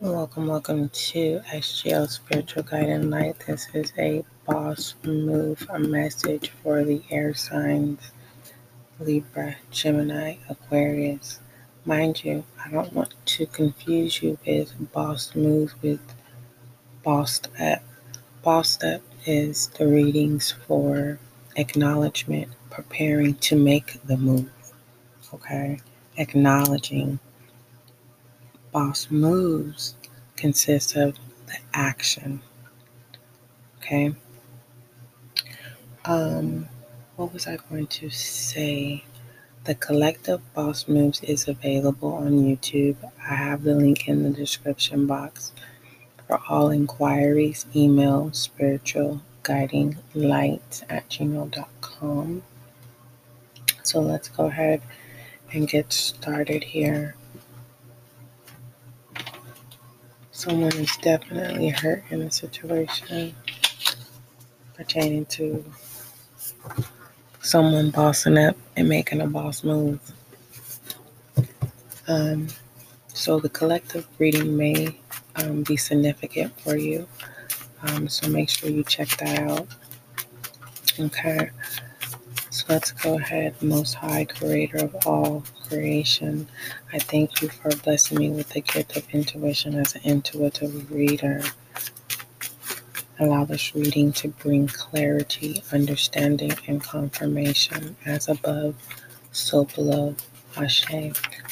Welcome, welcome to SGL Spiritual Guiding Light. This is a boss move, a message for the air signs Libra, Gemini, Aquarius. Mind you, I don't want to confuse you with boss move with bossed up. Bossed up is the readings for acknowledgement, preparing to make the move. Okay, acknowledging boss moves consists of the action. Okay. Um, what was I going to say? The collective boss moves is available on YouTube. I have the link in the description box. For all inquiries, email spiritual guiding at gmail.com. So let's go ahead and get started here. Someone is definitely hurt in the situation pertaining to someone bossing up and making a boss move. Um, so the collective reading may um, be significant for you. Um, so make sure you check that out. Okay. Let's go ahead, Most High Creator of all creation. I thank you for blessing me with the gift of intuition as an intuitive reader. Allow this reading to bring clarity, understanding, and confirmation as above, so below. Ashe.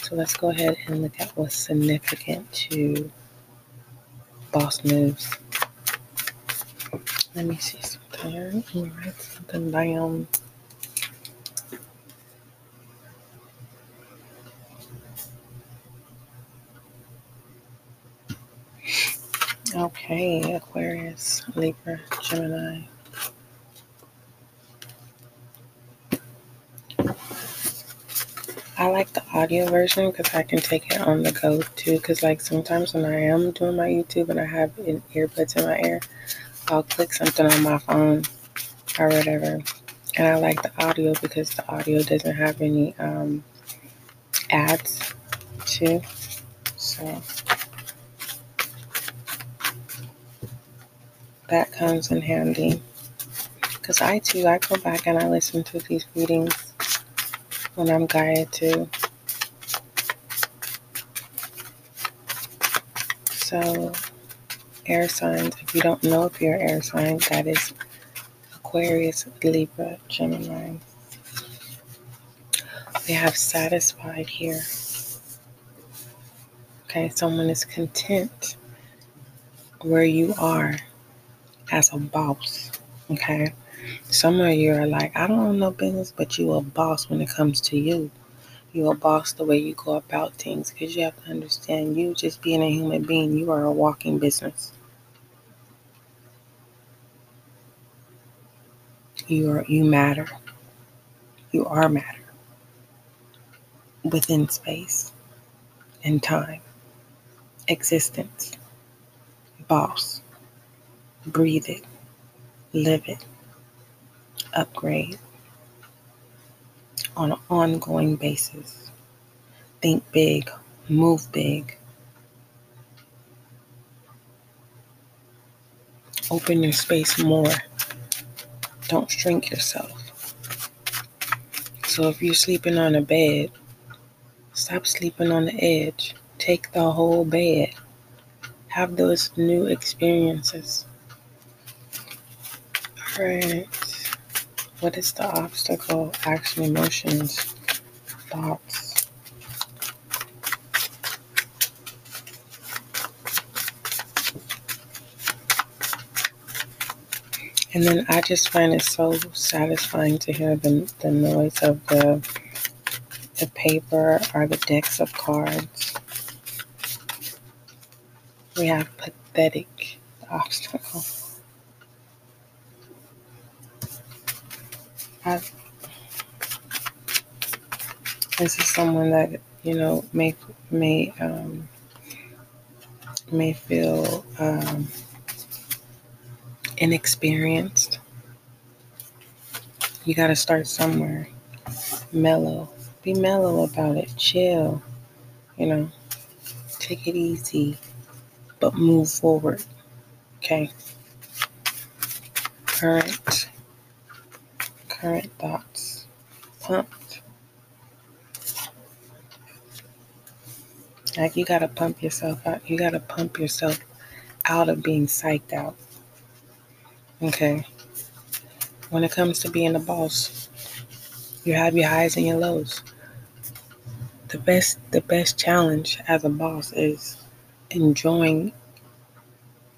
So let's go ahead and look at what's significant to boss moves. Let me see something. Let me write something down. Okay, Aquarius, Libra, Gemini. I like the audio version because I can take it on the go too. Because, like, sometimes when I am doing my YouTube and I have an earbuds in my ear, I'll click something on my phone or whatever. And I like the audio because the audio doesn't have any um, ads too. So. That comes in handy. Because I too, I go back and I listen to these readings when I'm guided to. So, air signs, if you don't know if you're air sign, that is Aquarius, Libra, Gemini. We have satisfied here. Okay, someone is content where you are as a boss. Okay. Some of you are like, I don't own no business, but you a boss when it comes to you. You a boss the way you go about things because you have to understand you just being a human being, you are a walking business. You are you matter. You are matter within space and time. Existence. Boss breathe it, live it, upgrade on an ongoing basis. Think big, move big. Open your space more. Don't shrink yourself. So if you're sleeping on a bed, stop sleeping on the edge. Take the whole bed. Have those new experiences. Right. What is the obstacle? Action, emotions, thoughts. And then I just find it so satisfying to hear the, the noise of the the paper or the decks of cards. We have pathetic obstacle. I, this is someone that you know may may um, may feel um, inexperienced. You got to start somewhere. Mellow. Be mellow about it. Chill. You know, take it easy. but move forward. Okay. Current current thoughts. Pumped. Like you gotta pump yourself out. You gotta pump yourself out of being psyched out. Okay. When it comes to being a boss, you have your highs and your lows. The best the best challenge as a boss is enjoying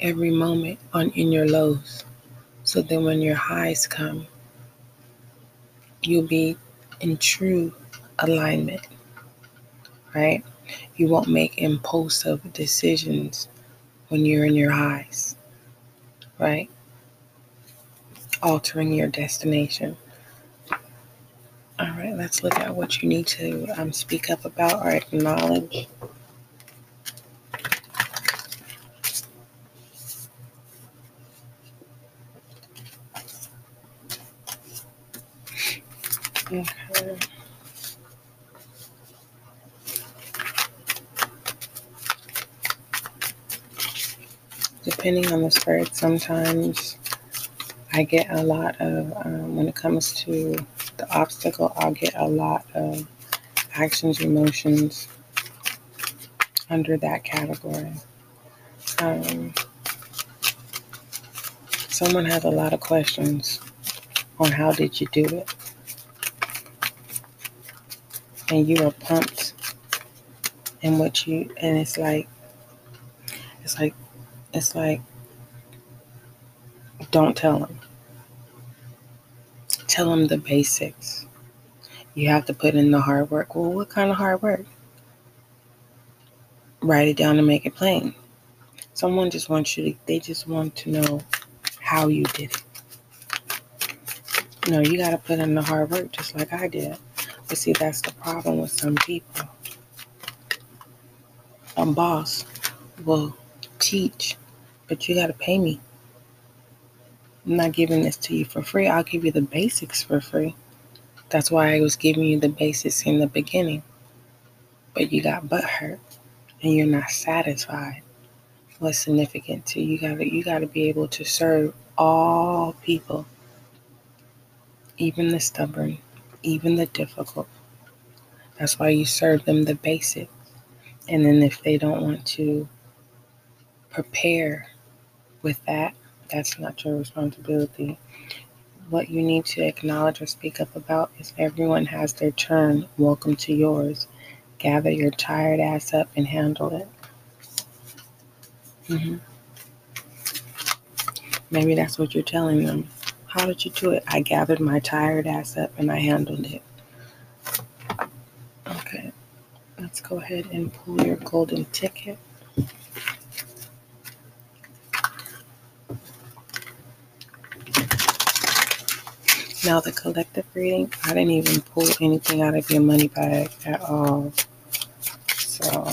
every moment on in your lows. So then when your highs come, you'll be in true alignment. Right? You won't make impulsive decisions when you're in your highs. Right? Altering your destination. All right, let's look at what you need to um, speak up about or acknowledge. Okay. Depending on the spirit, sometimes I get a lot of, um, when it comes to the obstacle, I'll get a lot of actions, emotions under that category. Um, someone has a lot of questions on how did you do it? and you are pumped and what you and it's like it's like it's like don't tell them tell them the basics. You have to put in the hard work. Well what kind of hard work? Write it down and make it plain. Someone just wants you to they just want to know how you did it. No you got to put in the hard work just like i did. But see, that's the problem with some people. A boss will teach, but you got to pay me. I'm not giving this to you for free. I'll give you the basics for free. That's why I was giving you the basics in the beginning. But you got butt hurt and you're not satisfied. What's significant to you? You gotta you gotta be able to serve all people, even the stubborn, even the difficult. That's why you serve them the basics. And then if they don't want to prepare with that, that's not your responsibility. What you need to acknowledge or speak up about is everyone has their turn. Welcome to yours. Gather your tired ass up and handle it. Mm-hmm. Maybe that's what you're telling them. How did you do it? I gathered my tired ass up and I handled it. Okay, let's go ahead and pull your golden ticket. Now, the collective reading, I didn't even pull anything out of your money bag at all. So,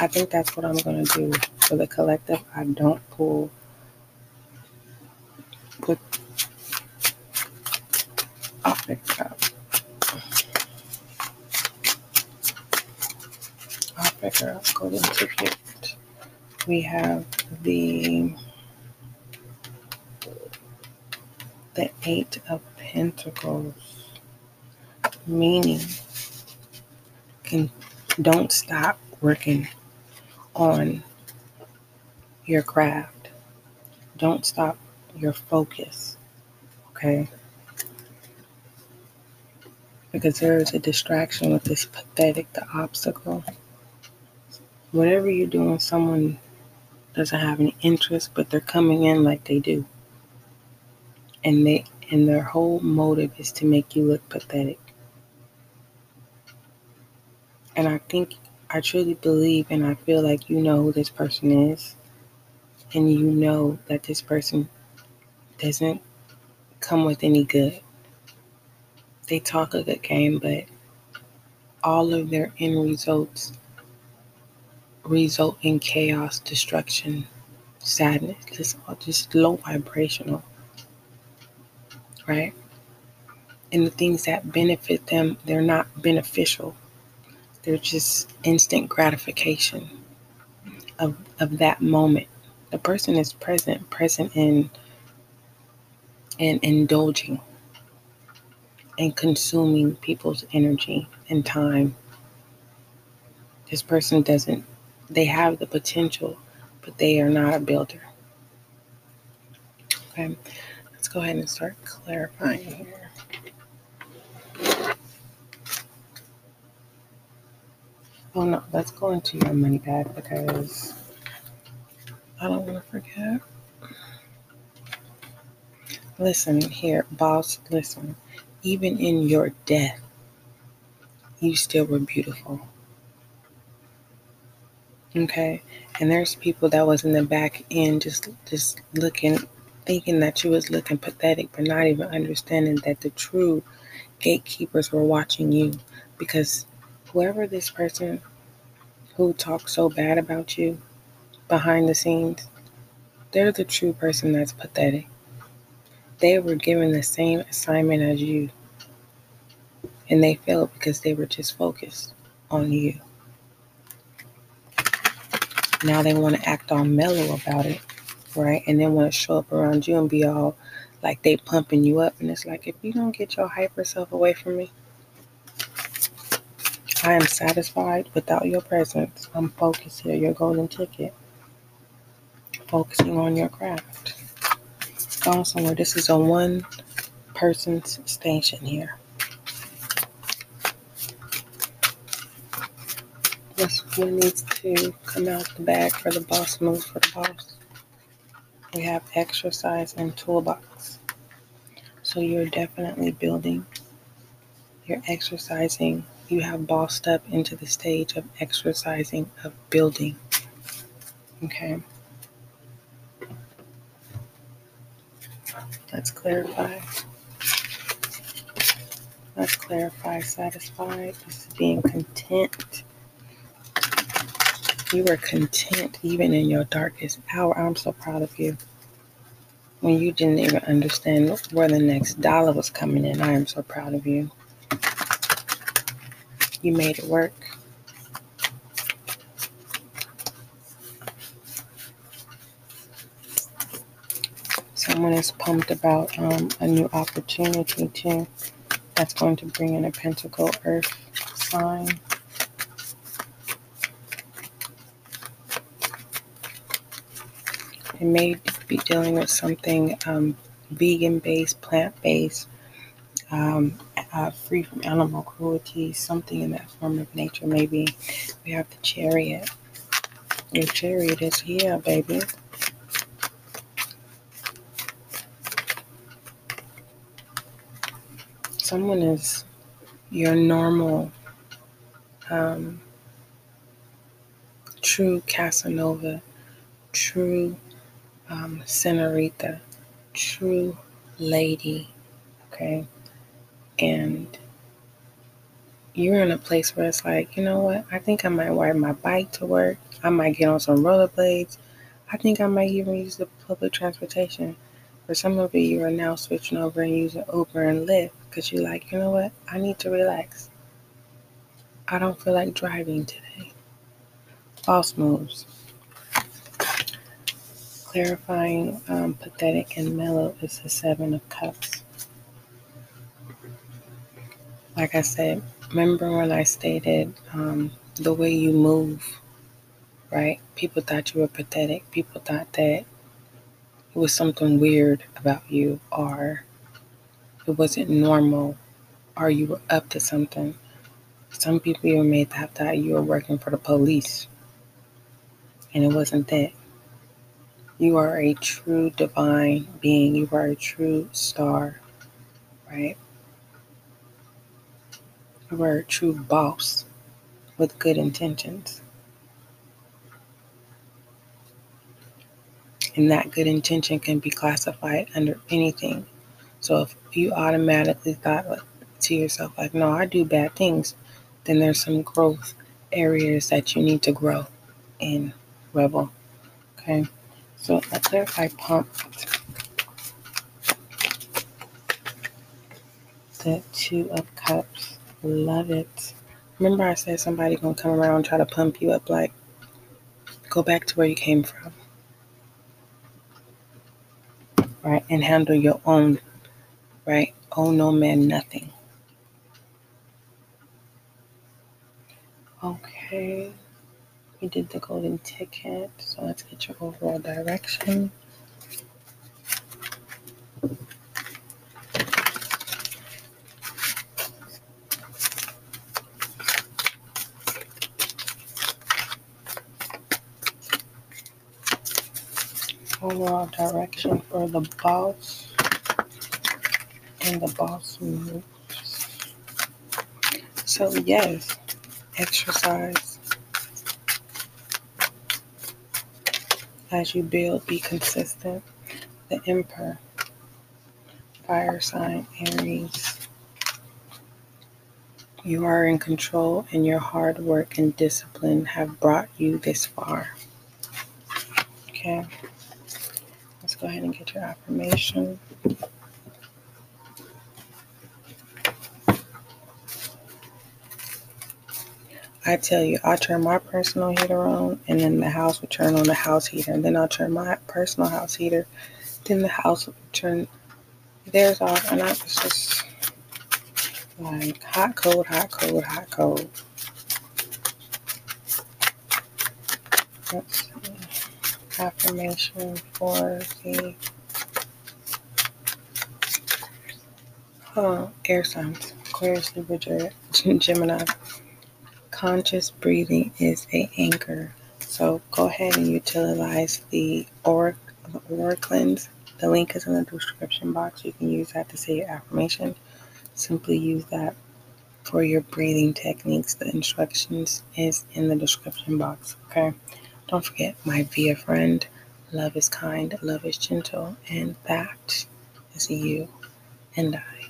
I think that's what I'm going to do for the collective. I don't pull put I'll pick it up. I'll pick her up. Golden ticket. We have the the Eight of Pentacles, meaning can don't stop working on your craft. Don't stop your focus. Okay? Because there is a distraction with this pathetic, the obstacle. Whatever you're doing, someone doesn't have any interest, but they're coming in like they do. And they and their whole motive is to make you look pathetic. And I think I truly believe and I feel like you know who this person is. And you know that this person doesn't come with any good. They talk a good game, but all of their end results result in chaos, destruction, sadness, just, just low vibrational, right? And the things that benefit them, they're not beneficial. They're just instant gratification, of, of that moment. The person is present, present in and indulging and consuming people's energy and time. This person doesn't, they have the potential, but they are not a builder. Okay, let's go ahead and start clarifying here. Oh no, let's go into your money bag because I don't want to forget. Listen here, boss, listen. Even in your death, you still were beautiful. Okay? And there's people that was in the back end just just looking thinking that you was looking pathetic but not even understanding that the true gatekeepers were watching you because whoever this person who talks so bad about you behind the scenes, they're the true person that's pathetic they were given the same assignment as you. And they failed because they were just focused on you. Now they want to act all mellow about it, right? And then want to show up around you and be all like they pumping you up. And it's like, if you don't get your hyper self away from me, I am satisfied without your presence. I'm focused here, your golden ticket. Focusing on your craft going somewhere. This is a one person station here. What's what needs to come out the bag for the boss move for the boss? We have exercise and toolbox. So you're definitely building. You're exercising. You have bossed up into the stage of exercising, of building. Okay. Let's clarify. Let's clarify. Satisfied. This is being content. You were content even in your darkest hour. I'm so proud of you. When you didn't even understand where the next dollar was coming in, I am so proud of you. You made it work. someone is pumped about um, a new opportunity too. That's going to bring in a Pentacle Earth sign. May be dealing with something um, vegan based, plant based, um, uh, free from animal cruelty, something in that form of nature. Maybe we have the chariot. Your chariot is here, baby. someone is your normal, um, true Casanova, true um, Senorita, true lady, okay? And you're in a place where it's like, you know what? I think I might ride my bike to work. I might get on some rollerblades. I think I might even use the public transportation. For some of you, you are now switching over and using Uber and Lyft because you're like, you know what? I need to relax. I don't feel like driving today. False moves. Clarifying um, pathetic and mellow is the Seven of Cups. Like I said, remember when I stated um, the way you move, right? People thought you were pathetic. People thought that it was something weird about you or it wasn't normal or you were up to something. Some people even made that thought you were working for the police. And it wasn't that. You are a true divine being. You are a true star, right? You are a true boss with good intentions. And that good intention can be classified under anything so if you automatically thought to yourself, like, no, I do bad things, then there's some growth areas that you need to grow in Rebel. Okay. So let's clarify pump. The two of cups. Love it. Remember I said somebody gonna come around and try to pump you up like Go back to where you came from. Right? And handle your own, right? Oh no man, nothing. Okay. We did the golden ticket. So let's get your overall direction. overall direction for the boss and the boss moves. So, yes, exercise as you build, be consistent. The Emperor, fire sign, Aries. You are in control, and your hard work and discipline have brought you this far. Okay. Let's go ahead and get your affirmation. I tell you, I'll turn my personal heater on, and then the house will turn on the house heater, and then I'll turn my personal house heater, then the house will turn theirs off, and I was just like hot, cold, hot, cold, hot, cold. Let's see. Affirmation for the oh, air signs Aquarius, Libra, Gemini conscious breathing is a anchor. So go ahead and utilize the aura, cleanse. The link is in the description box. You can use that to say your affirmation. Simply use that for your breathing techniques. The instructions is in the description box. Okay. Don't forget my via friend. Love is kind, love is gentle, and that is you and I.